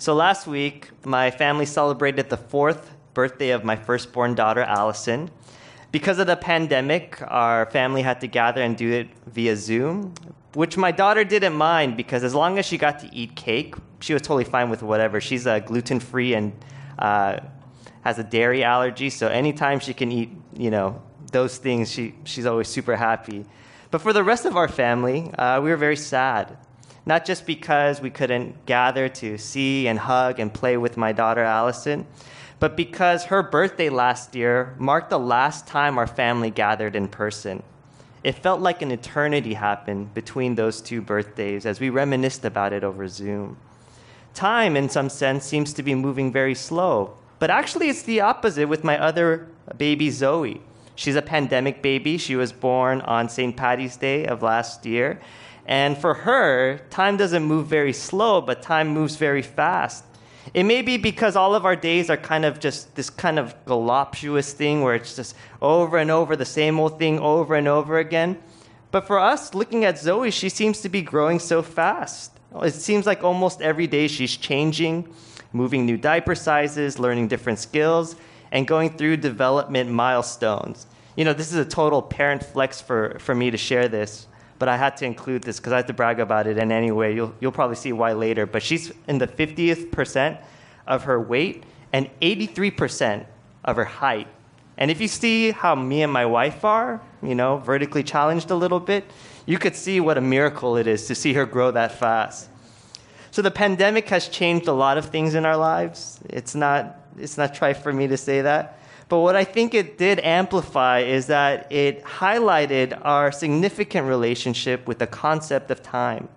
So last week, my family celebrated the fourth birthday of my firstborn daughter, Allison. Because of the pandemic, our family had to gather and do it via Zoom, which my daughter didn't mind because as long as she got to eat cake, she was totally fine with whatever. She's uh, gluten free and uh, has a dairy allergy, so anytime she can eat, you know, those things, she, she's always super happy. But for the rest of our family, uh, we were very sad. Not just because we couldn't gather to see and hug and play with my daughter Allison, but because her birthday last year marked the last time our family gathered in person. It felt like an eternity happened between those two birthdays as we reminisced about it over Zoom. Time, in some sense, seems to be moving very slow, but actually, it's the opposite with my other baby, Zoe. She's a pandemic baby. She was born on St. Patty's Day of last year. And for her, time doesn't move very slow, but time moves very fast. It may be because all of our days are kind of just this kind of voluptuous thing where it's just over and over the same old thing over and over again. But for us, looking at Zoe, she seems to be growing so fast. It seems like almost every day she's changing, moving new diaper sizes, learning different skills, and going through development milestones. You know, this is a total parent flex for, for me to share this, but I had to include this because I had to brag about it in any way. You'll, you'll probably see why later. But she's in the 50th percent of her weight and 83% of her height. And if you see how me and my wife are, you know, vertically challenged a little bit, you could see what a miracle it is to see her grow that fast. So the pandemic has changed a lot of things in our lives. It's not it's not trite for me to say that. But what I think it did amplify is that it highlighted our significant relationship with the concept of time.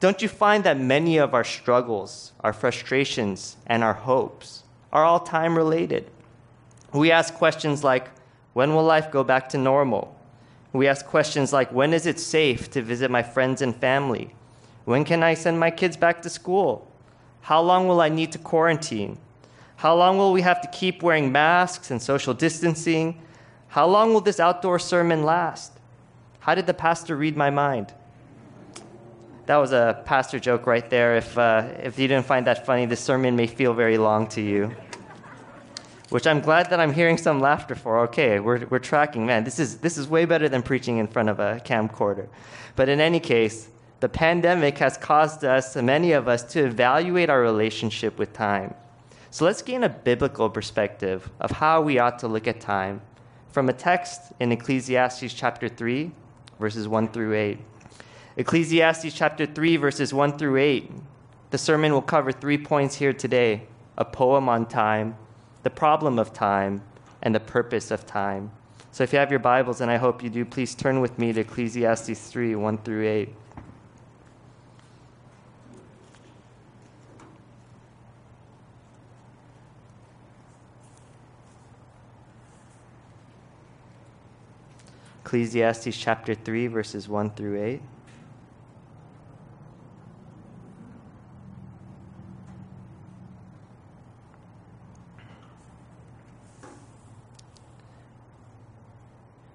Don't you find that many of our struggles, our frustrations, and our hopes are all time related? We ask questions like, when will life go back to normal? We ask questions like, when is it safe to visit my friends and family? When can I send my kids back to school? How long will I need to quarantine? How long will we have to keep wearing masks and social distancing? How long will this outdoor sermon last? How did the pastor read my mind? That was a pastor joke right there. If, uh, if you didn't find that funny, this sermon may feel very long to you. Which I'm glad that I'm hearing some laughter for. Okay, we're, we're tracking. Man, this is, this is way better than preaching in front of a camcorder. But in any case, the pandemic has caused us, many of us, to evaluate our relationship with time. So let's gain a biblical perspective of how we ought to look at time from a text in Ecclesiastes chapter 3, verses 1 through 8. Ecclesiastes chapter 3, verses 1 through 8. The sermon will cover three points here today a poem on time, the problem of time, and the purpose of time. So if you have your Bibles, and I hope you do, please turn with me to Ecclesiastes 3, 1 through 8. Ecclesiastes chapter 3, verses 1 through 8.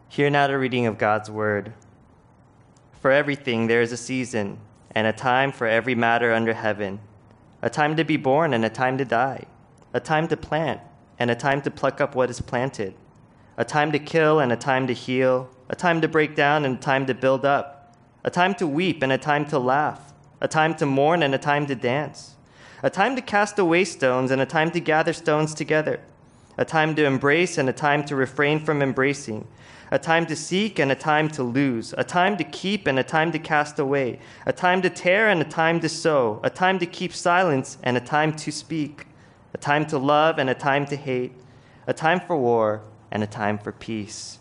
Hear now the reading of God's word. For everything there is a season, and a time for every matter under heaven a time to be born, and a time to die, a time to plant, and a time to pluck up what is planted, a time to kill, and a time to heal a time to break down and a time to build up, a time to weep and a time to laugh, a time to mourn and a time to dance, a time to cast away stones and a time to gather stones together, a time to embrace and a time to refrain from embracing, a time to seek and a time to lose, a time to keep and a time to cast away, a time to tear and a time to sow, a time to keep silence and a time to speak, a time to love and a time to hate, a time for war and a time for peace.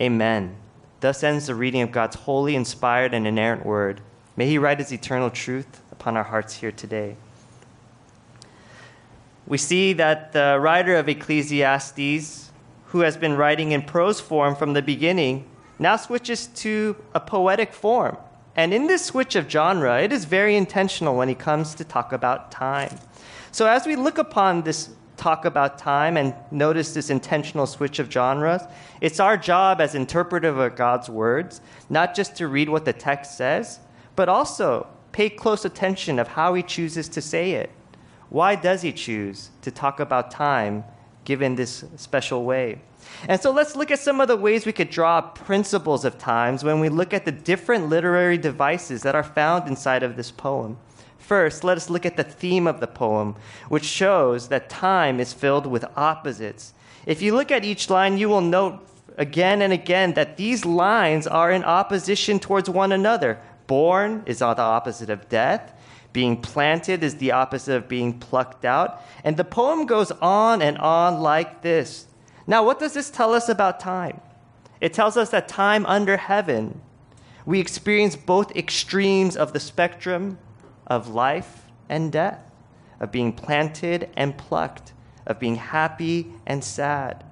Amen. Thus ends the reading of God's holy, inspired, and inerrant word. May He write His eternal truth upon our hearts here today. We see that the writer of Ecclesiastes, who has been writing in prose form from the beginning, now switches to a poetic form. And in this switch of genre, it is very intentional when he comes to talk about time. So, as we look upon this talk about time and notice this intentional switch of genres. It's our job as interpretive of God's words, not just to read what the text says, but also pay close attention of how he chooses to say it. Why does he choose to talk about time given this special way? And so let's look at some of the ways we could draw principles of times when we look at the different literary devices that are found inside of this poem. First, let us look at the theme of the poem, which shows that time is filled with opposites. If you look at each line, you will note again and again that these lines are in opposition towards one another. Born is the opposite of death. Being planted is the opposite of being plucked out. And the poem goes on and on like this. Now, what does this tell us about time? It tells us that time under heaven, we experience both extremes of the spectrum of life and death, of being planted and plucked, of being happy and sad.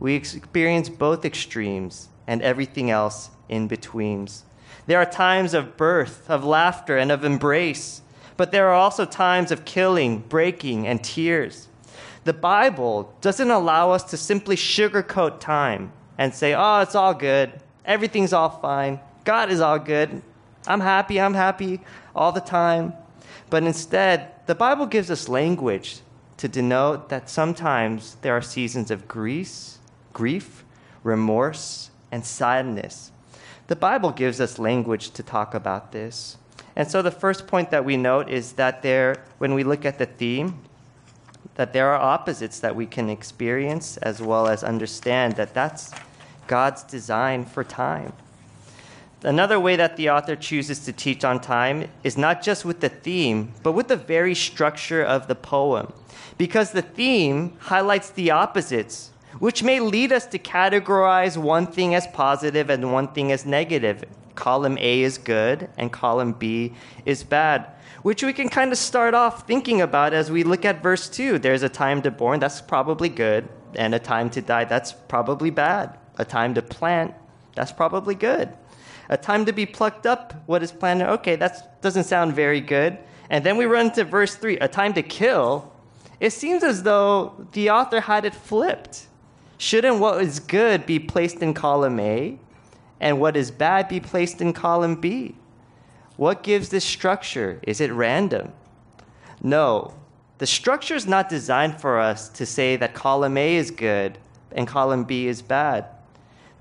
We experience both extremes and everything else in betweens. There are times of birth, of laughter, and of embrace, but there are also times of killing, breaking, and tears. The Bible doesn't allow us to simply sugarcoat time and say, oh, it's all good, everything's all fine, God is all good, I'm happy, I'm happy all the time. But instead, the Bible gives us language to denote that sometimes there are seasons of grief, grief, remorse, and sadness. The Bible gives us language to talk about this. And so the first point that we note is that there, when we look at the theme, that there are opposites that we can experience as well as understand that that's God's design for time. Another way that the author chooses to teach on time is not just with the theme, but with the very structure of the poem. Because the theme highlights the opposites, which may lead us to categorize one thing as positive and one thing as negative. Column A is good and column B is bad, which we can kind of start off thinking about as we look at verse 2. There's a time to born, that's probably good, and a time to die, that's probably bad. A time to plant, that's probably good. A time to be plucked up, what is planned? Okay, that doesn't sound very good. And then we run to verse 3, a time to kill. It seems as though the author had it flipped. Shouldn't what is good be placed in column A and what is bad be placed in column B? What gives this structure? Is it random? No. The structure is not designed for us to say that column A is good and column B is bad.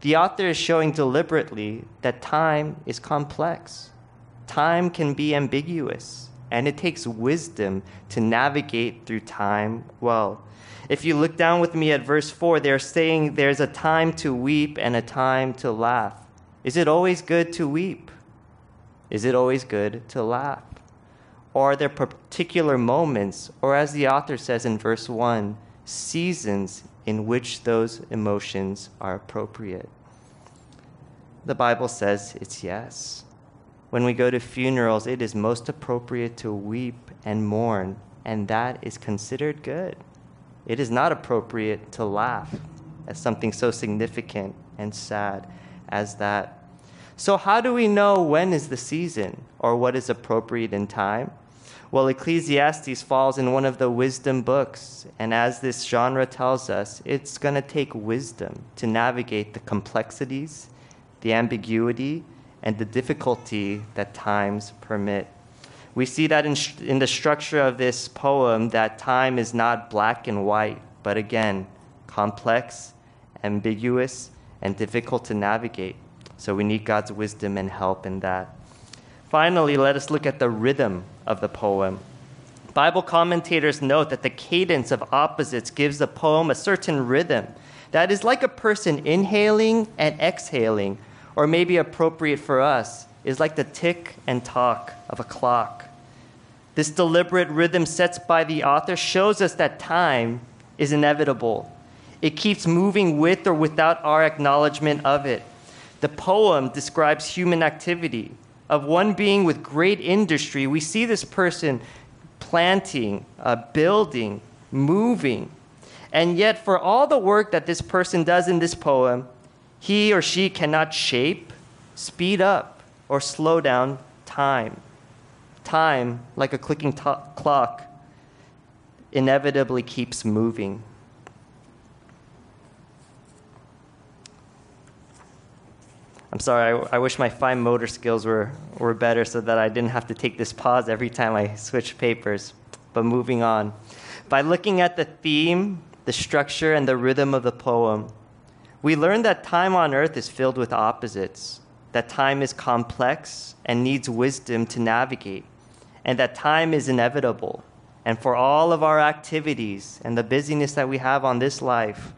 The author is showing deliberately that time is complex. Time can be ambiguous, and it takes wisdom to navigate through time well. If you look down with me at verse 4, they're saying there's a time to weep and a time to laugh. Is it always good to weep? Is it always good to laugh? Or are there particular moments, or as the author says in verse 1, seasons in which those emotions are appropriate? The Bible says it's yes. When we go to funerals, it is most appropriate to weep and mourn, and that is considered good. It is not appropriate to laugh at something so significant and sad as that. So, how do we know when is the season or what is appropriate in time? Well, Ecclesiastes falls in one of the wisdom books, and as this genre tells us, it's going to take wisdom to navigate the complexities, the ambiguity, and the difficulty that times permit. We see that in, in the structure of this poem that time is not black and white, but again, complex, ambiguous, and difficult to navigate. So we need God's wisdom and help in that. Finally, let us look at the rhythm of the poem. Bible commentators note that the cadence of opposites gives the poem a certain rhythm that is like a person inhaling and exhaling, or maybe appropriate for us, is like the tick and tock of a clock. This deliberate rhythm set by the author shows us that time is inevitable. It keeps moving with or without our acknowledgement of it. The poem describes human activity of one being with great industry. We see this person planting, uh, building, moving. And yet, for all the work that this person does in this poem, he or she cannot shape, speed up, or slow down time. Time, like a clicking t- clock, inevitably keeps moving. I'm sorry, I, I, wish my fine motor skills were, were better so that I didn't have to take this pause every time I switch papers. But moving on. By looking at the theme, the structure, and the rhythm of the poem, we learn that time on earth is filled with opposites, that time is complex and needs wisdom to navigate, and that time is inevitable. And for all of our activities and the busyness that we have on this life,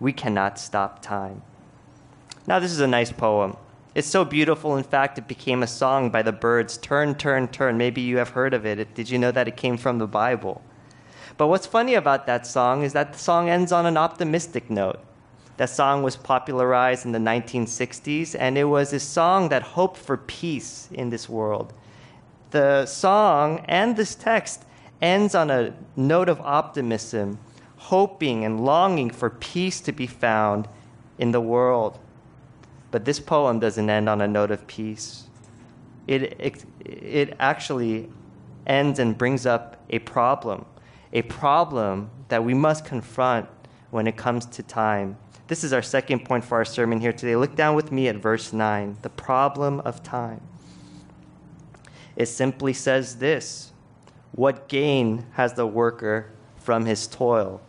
we cannot stop time. Now, this is a nice poem. It's so beautiful. In fact, it became a song by the Byrds Turn, Turn, Turn. Maybe you have heard of it. Did you know that it came from the Bible? But what's funny about that song is that the song ends on an optimistic note. That song was popularized in the 1960s, and it was a song that hoped for peace in this world. The song and this text ends on a note of optimism, hoping and longing for peace to be found in the world. But this poem doesn't end on a note of peace. It, it, it actually ends and brings up a problem a problem that we must confront when it comes to time. This is our second point for our sermon here today. Look down with me at verse 9 the problem of time. It simply says this What gain has the worker from his toil?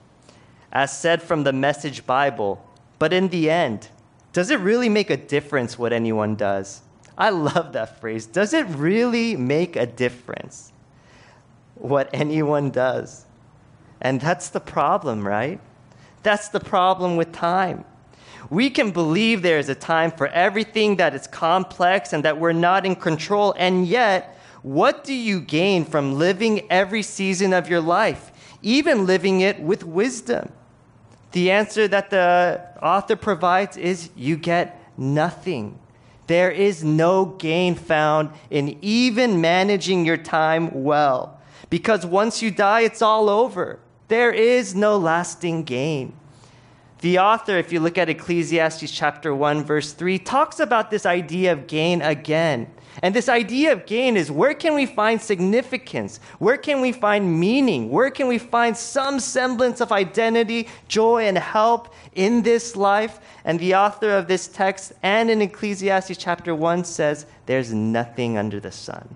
As said from the Message Bible, but in the end, does it really make a difference what anyone does? I love that phrase. Does it really make a difference what anyone does? And that's the problem, right? That's the problem with time. We can believe there is a time for everything that is complex and that we're not in control. And yet, what do you gain from living every season of your life, even living it with wisdom? The answer that the author provides is you get nothing. There is no gain found in even managing your time well. Because once you die, it's all over. There is no lasting gain. The author, if you look at Ecclesiastes chapter 1, verse 3, talks about this idea of gain again. And this idea of gain is where can we find significance? Where can we find meaning? Where can we find some semblance of identity, joy, and help in this life? And the author of this text and in Ecclesiastes chapter 1 says, There's nothing under the sun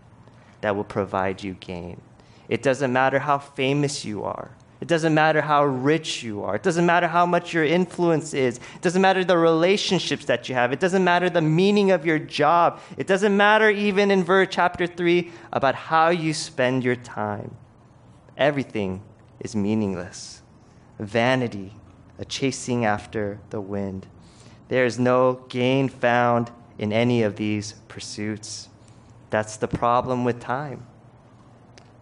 that will provide you gain. It doesn't matter how famous you are. It doesn't matter how rich you are. It doesn't matter how much your influence is. It doesn't matter the relationships that you have. It doesn't matter the meaning of your job. It doesn't matter, even in verse chapter 3, about how you spend your time. Everything is meaningless. Vanity, a chasing after the wind. There is no gain found in any of these pursuits. That's the problem with time.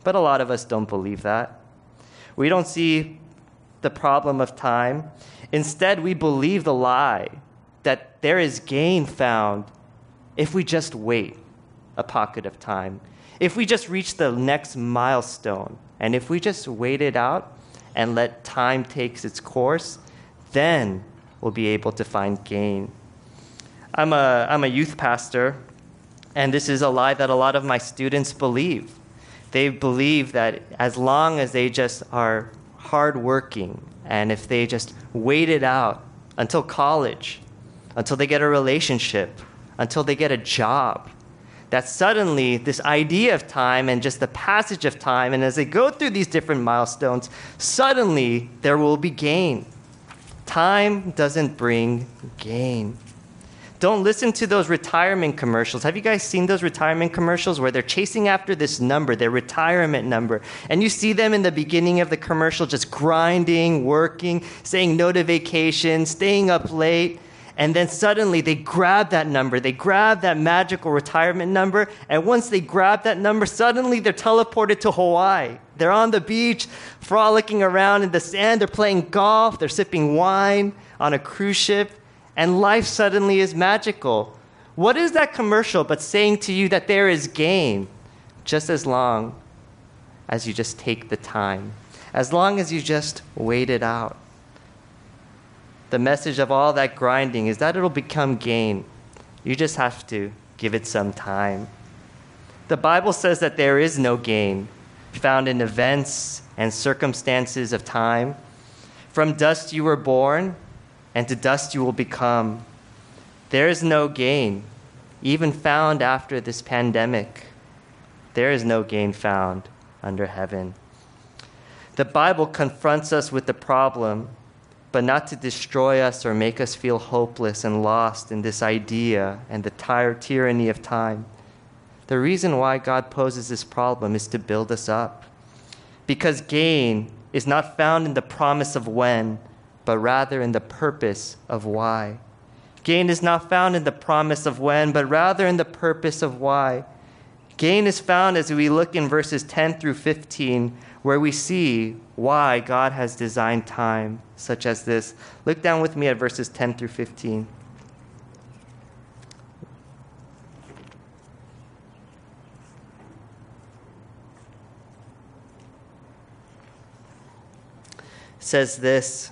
But a lot of us don't believe that. We don't see the problem of time. Instead, we believe the lie that there is gain found if we just wait a pocket of time, if we just reach the next milestone, and if we just wait it out and let time take its course, then we'll be able to find gain. I'm a, I'm a youth pastor, and this is a lie that a lot of my students believe they believe that as long as they just are hardworking and if they just wait it out until college, until they get a relationship, until they get a job, that suddenly this idea of time and just the passage of time, and as they go through these different milestones, suddenly there will be gain. Time doesn't bring gain. Don't listen to those retirement commercials. Have you guys seen those retirement commercials where they're chasing after this number, their retirement number? And you see them in the beginning of the commercial just grinding, working, saying no to vacation, staying up late. And then suddenly they grab that number, they grab that magical retirement number, and once they grab that number, suddenly they're teleported to Hawaii. They're on the beach, frolicking around in the sand, they're playing golf, they're sipping wine on a cruise ship and life suddenly is magical. What is that commercial but saying to you that there is gain just as long as you just take the time, as long as you just wait it out? The message of all that grinding is that it'll become gain. You just have to give it some time. The Bible says that there is no gain found in events and circumstances of time. From dust you were born, and to dust you will become. There is no gain, even found after this pandemic. There is no gain found under heaven. The Bible confronts us with the problem, but not to destroy us or make us feel hopeless and lost in this idea and the ty- tyranny of time. The reason why God poses this problem is to build us up. Because gain is not found in the promise of when, but rather in the purpose of why. Gain is not found in the promise of when, but rather in the purpose of why. Gain is found as we look in verses 10 through 15, where we see why God has designed time such as this. Look down with me at verses 10 through 15. says this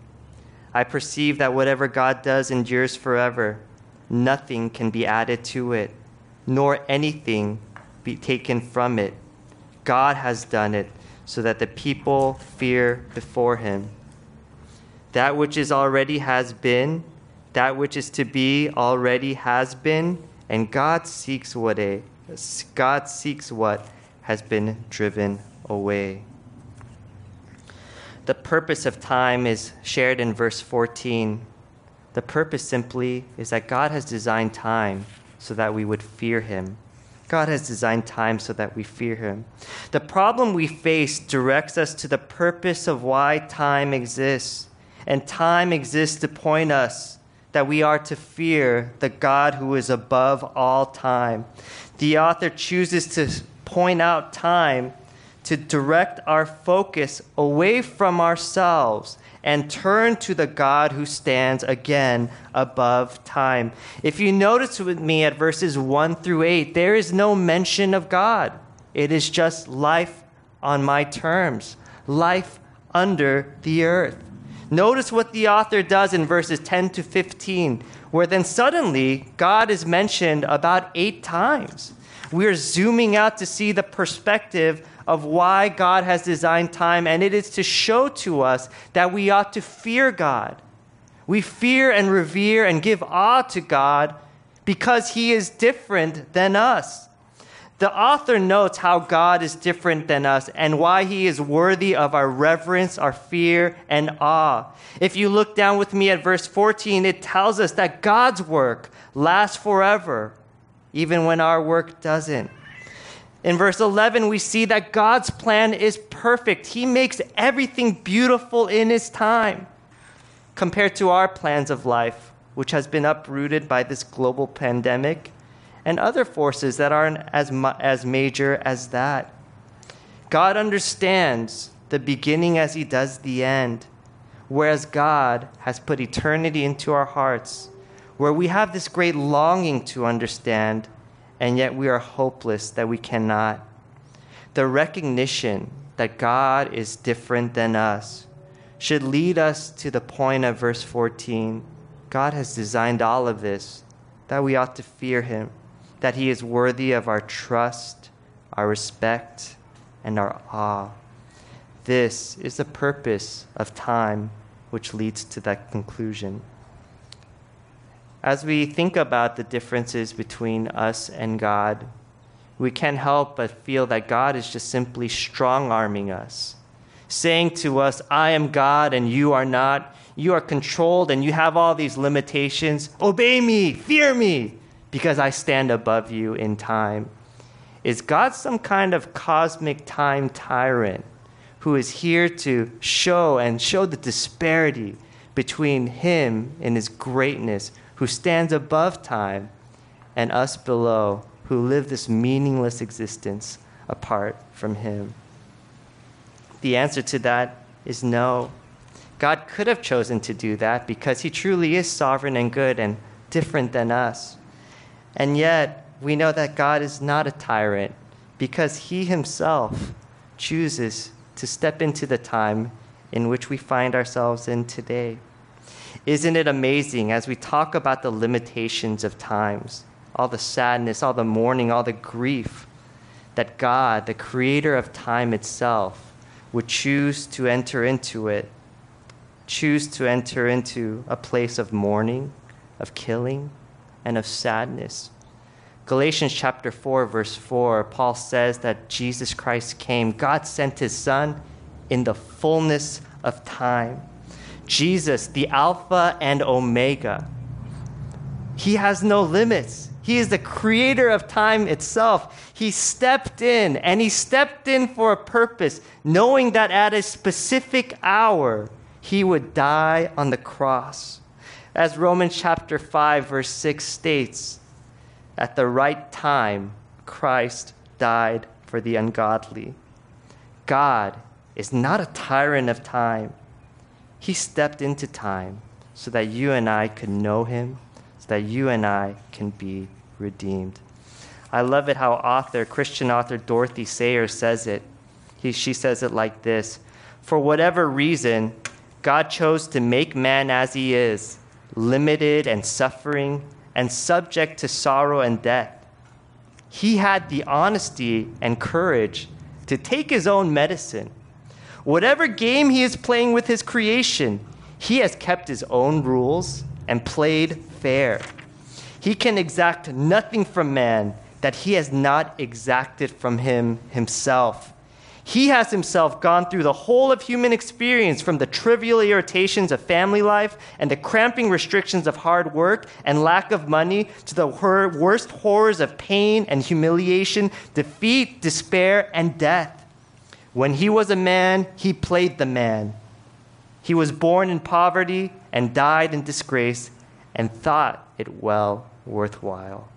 I perceive that whatever God does endures forever. Nothing can be added to it, nor anything be taken from it. God has done it so that the people fear before him. That which is already has been, that which is to be already has been, and God seeks what a God seeks what has been driven away. The purpose of time is shared in verse 14. The purpose simply is that God has designed time so that we would fear Him. God has designed time so that we fear Him. The problem we face directs us to the purpose of why time exists. And time exists to point us that we are to fear the God who is above all time. The author chooses to point out time to direct our focus away from ourselves and turn to the God who stands again above time. If you notice with me at verses 1 through 8, there is no mention of God. It is just life on my terms, life under the earth. Notice what the author does in verses 10 to 15, where then suddenly God is mentioned about eight times. We're zooming out to see the perspective of why God has designed time, and it is to show to us that we ought to fear God. We fear and revere and give awe to God because He is different than us. The author notes how God is different than us and why He is worthy of our reverence, our fear, and awe. If you look down with me at verse 14, it tells us that God's work lasts forever, even when our work doesn't. In verse 11, we see that God's plan is perfect. He makes everything beautiful in His time compared to our plans of life, which has been uprooted by this global pandemic and other forces that aren't as, as major as that. God understands the beginning as He does the end, whereas God has put eternity into our hearts, where we have this great longing to understand and yet we are hopeless that we cannot. The recognition that God is different than us should lead us to the point of verse 14. God has designed all of this, that we ought to fear Him, that He is worthy of our trust, our respect, and our awe. This is the purpose of time, which leads to that conclusion. As we think about the differences between us and God, we can't help but feel that God is just simply strong arming us, saying to us, I am God and you are not. You are controlled and you have all these limitations. Obey me, fear me, because I stand above you in time. Is God some kind of cosmic time tyrant who is here to show and show the disparity between him and his greatness who stands above time, and us below, who live this meaningless existence apart from Him? The answer to that is no. God could have chosen to do that because He truly is sovereign and good and different than us. And yet, we know that God is not a tyrant because He Himself chooses to step into the time in which we find ourselves in today. Isn't it amazing as we talk about the limitations of times, all the sadness, all the mourning, all the grief, that God, the creator of time itself, would choose to enter into it, choose to enter into a place of mourning, of killing, and of sadness. Galatians chapter 4, verse 4, Paul says that Jesus Christ came. God sent his Son in the fullness of time. Jesus, the Alpha and Omega. He has no limits. He is the creator of time itself. He stepped in, and he stepped in for a purpose, knowing that at a specific hour, he would die on the cross. As Romans chapter 5, verse 6 states, at the right time, Christ died for the ungodly. God is not a tyrant of time. He stepped into time so that you and I could know him, so that you and I can be redeemed. I love it how author, Christian author Dorothy Sayers says it. He, she says it like this For whatever reason, God chose to make man as he is, limited and suffering and subject to sorrow and death. He had the honesty and courage to take his own medicine. Whatever game he is playing with his creation, he has kept his own rules and played fair. He can exact nothing from man that he has not exacted from him himself. He has himself gone through the whole of human experience from the trivial irritations of family life and the cramping restrictions of hard work and lack of money to the worst horrors of pain and humiliation, defeat, despair, and death. When he was a man, he played the man. He was born in poverty and died in disgrace and thought it well worthwhile.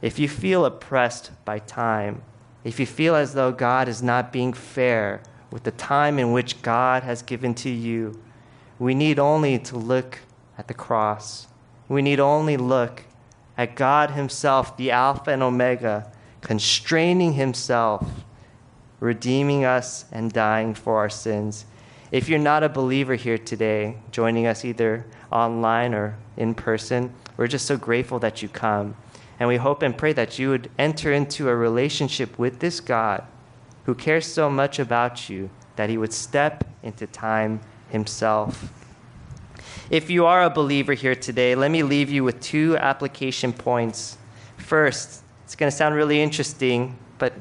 If you feel oppressed by time, if you feel as though God is not being fair with the time in which God has given to you, we need only to look at the cross. We need only look at God Himself, the Alpha and Omega, constraining Himself, redeeming us, and dying for our sins. If you're not a believer here today, joining us either online or in person, we're just so grateful that you come. And we hope and pray that you would enter into a relationship with this God who cares so much about you that he would step into time himself. If you are a believer here today, let me leave you with two application points. First, it's going to sound really interesting, but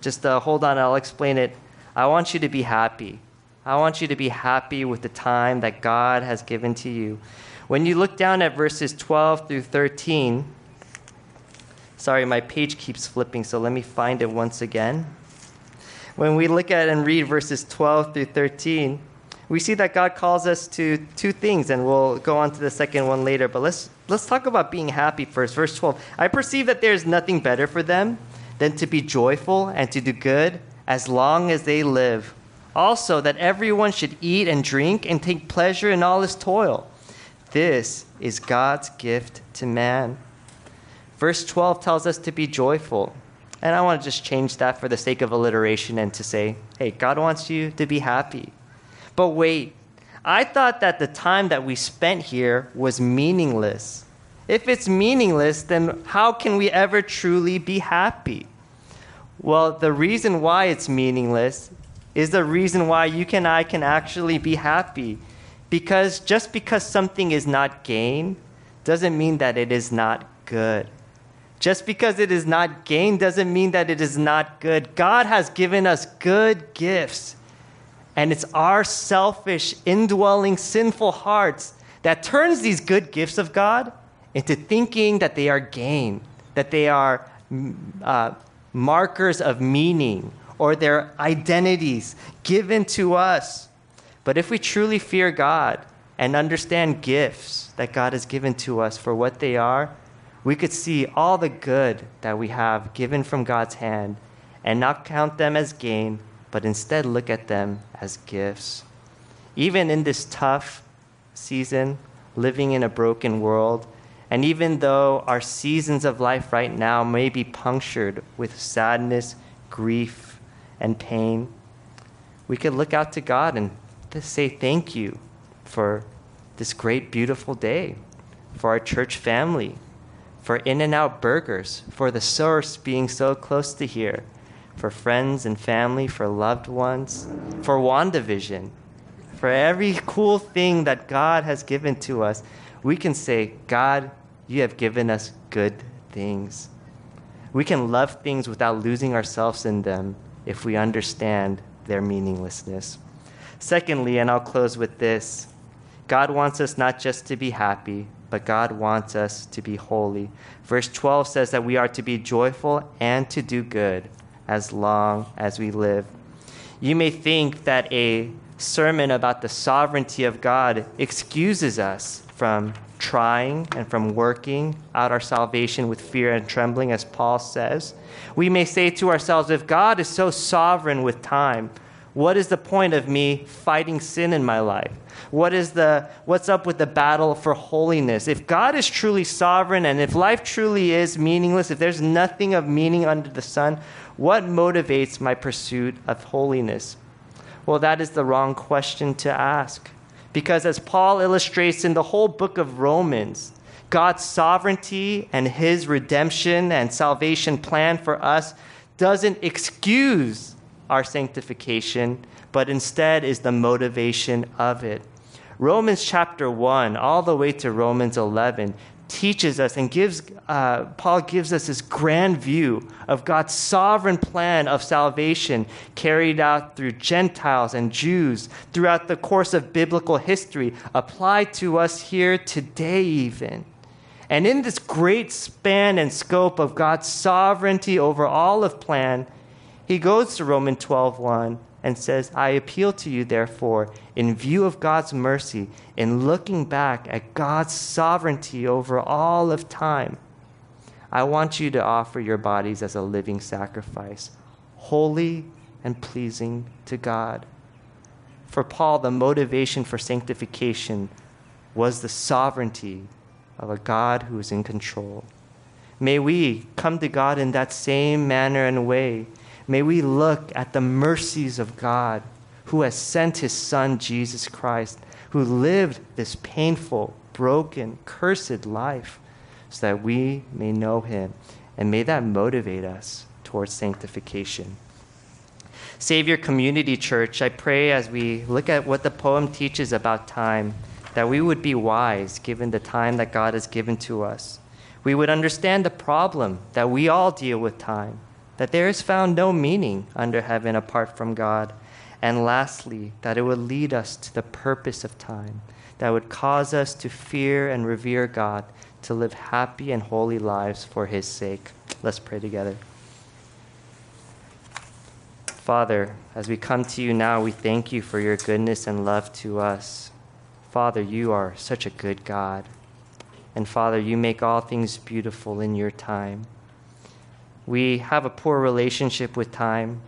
just uh, hold on, I'll explain it. I want you to be happy. I want you to be happy with the time that God has given to you. When you look down at verses 12 through 13, Sorry, my page keeps flipping, so let me find it once again. When we look at and read verses 12 through 13, we see that God calls us to two things, and we'll go on to the second one later. But let's, let's talk about being happy first. Verse 12 I perceive that there is nothing better for them to be joyful and to do good as long as they live. Also, that everyone should eat and drink and take pleasure in all his toil. This is God's gift to man. Verse 12 tells us to be joyful. And I want to just change that for the sake of alliteration and to say, hey, God wants you to be happy. But wait, I thought that the time that we spent here was meaningless. If it's meaningless, then how can we ever truly be happy? Well, the reason why it's meaningless is the reason why you and I can actually be happy. Because just because something is not gain doesn't mean that it is not good. Just because it is not gain doesn't mean that it is not good. God has given us good gifts. And it's our selfish, indwelling, sinful hearts that turns these good gifts of God into thinking that they are gain, that they are uh, markers of meaning, or their identities given to us. But if we truly fear God and understand gifts that God has given to us for what they are, we could see all the good that we have given from God's hand and not count them as gain, but instead look at them as gifts. Even in this tough season, living in a broken world, and even though our seasons of life right now may be punctured with sadness, grief, and pain, we could look out to God and say thank you for this great, beautiful day, for our church family, for In N Out Burgers, for the source being so close to here, for friends and family, for loved ones, for WandaVision, for every cool thing that God has given to us. We can say, God, you have given us good things. We can love things without losing ourselves in them if we understand their meaninglessness. Secondly, and I'll close with this God wants us not just to be happy, but God wants us to be holy. Verse 12 says that we are to be joyful and to do good as long as we live. You may think that a sermon about the sovereignty of God excuses us from trying and from working out our salvation with fear and trembling, as Paul says. We may say to ourselves, if God is so sovereign with time, what is the point of me fighting sin in my life? What is the what's up with the battle for holiness? If God is truly sovereign and if life truly is meaningless, if there's nothing of meaning under the sun, what motivates my pursuit of holiness? Well, that is the wrong question to ask. Because as Paul illustrates in the whole book of Romans, God's sovereignty and his redemption and salvation plan for us doesn't excuse our sanctification, but instead is the motivation of it. Romans chapter 1, all the way to Romans 11, teaches us and gives, uh, Paul gives us this grand view of God's sovereign plan of salvation carried out through Gentiles and Jews throughout the course of biblical history, applied to us here today, even. And in this great span and scope of God's sovereignty over all of plan, he goes to Romans 12:1 and says, I appeal to you, therefore, in view of God's mercy, in looking back at God's sovereignty over all of time, I want you to offer your bodies as a living sacrifice, holy and pleasing to God. For Paul, the motivation for sanctification was the sovereignty of a God who is in control. May we come to God in that same manner and way May we look at the mercies of God who has sent his Son, Jesus Christ, who lived this painful, broken, cursed life so that we may know him. And may that motivate us towards sanctification. Savior Community Church, I pray as we look at what the poem teaches about time, that we would be wise given the time that God has given to us. We would understand the problem that we all deal with time that there is found no meaning under heaven apart from God. And lastly, that it would lead us to the purpose of time, that would cause us to fear and revere God, to live happy and holy lives for His sake. Let's pray together. Father, as we come to you now, we thank you for your goodness and love to us. Father, you are such a good God. And Father, you make all things beautiful in your time. We have a poor relationship with time.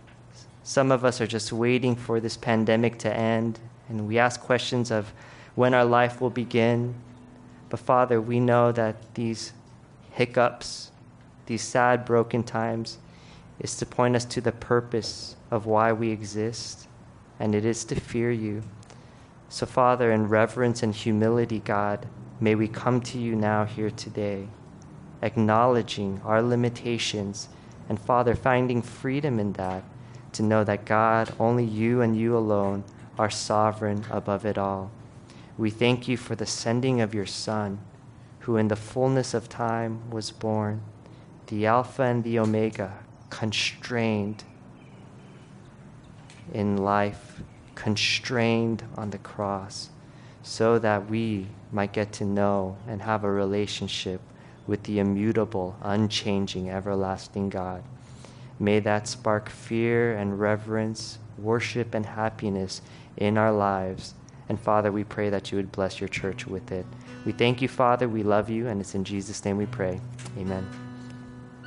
Some of us are just waiting for this pandemic to end, and we ask questions of when our life will begin. But Father, we know that these hiccups, these sad, broken times, is to point us to the purpose of why we exist, and it is to fear you. So, Father, in reverence and humility, God, may we come to you now here today acknowledging our limitations, and Father, finding freedom in that to know that God, only you and you alone, are sovereign above it all. We thank you for the sending of your Son, who in the fullness of time was born, the Alpha and the Omega, constrained in life, constrained on the cross, so that we might get to know and have a relationship with the immutable, unchanging, everlasting God. May that spark fear and reverence, worship and happiness in our lives. And Father, we pray that you would bless your church with it. We thank you, Father. We love you, and it's in Jesus' name we pray. Amen.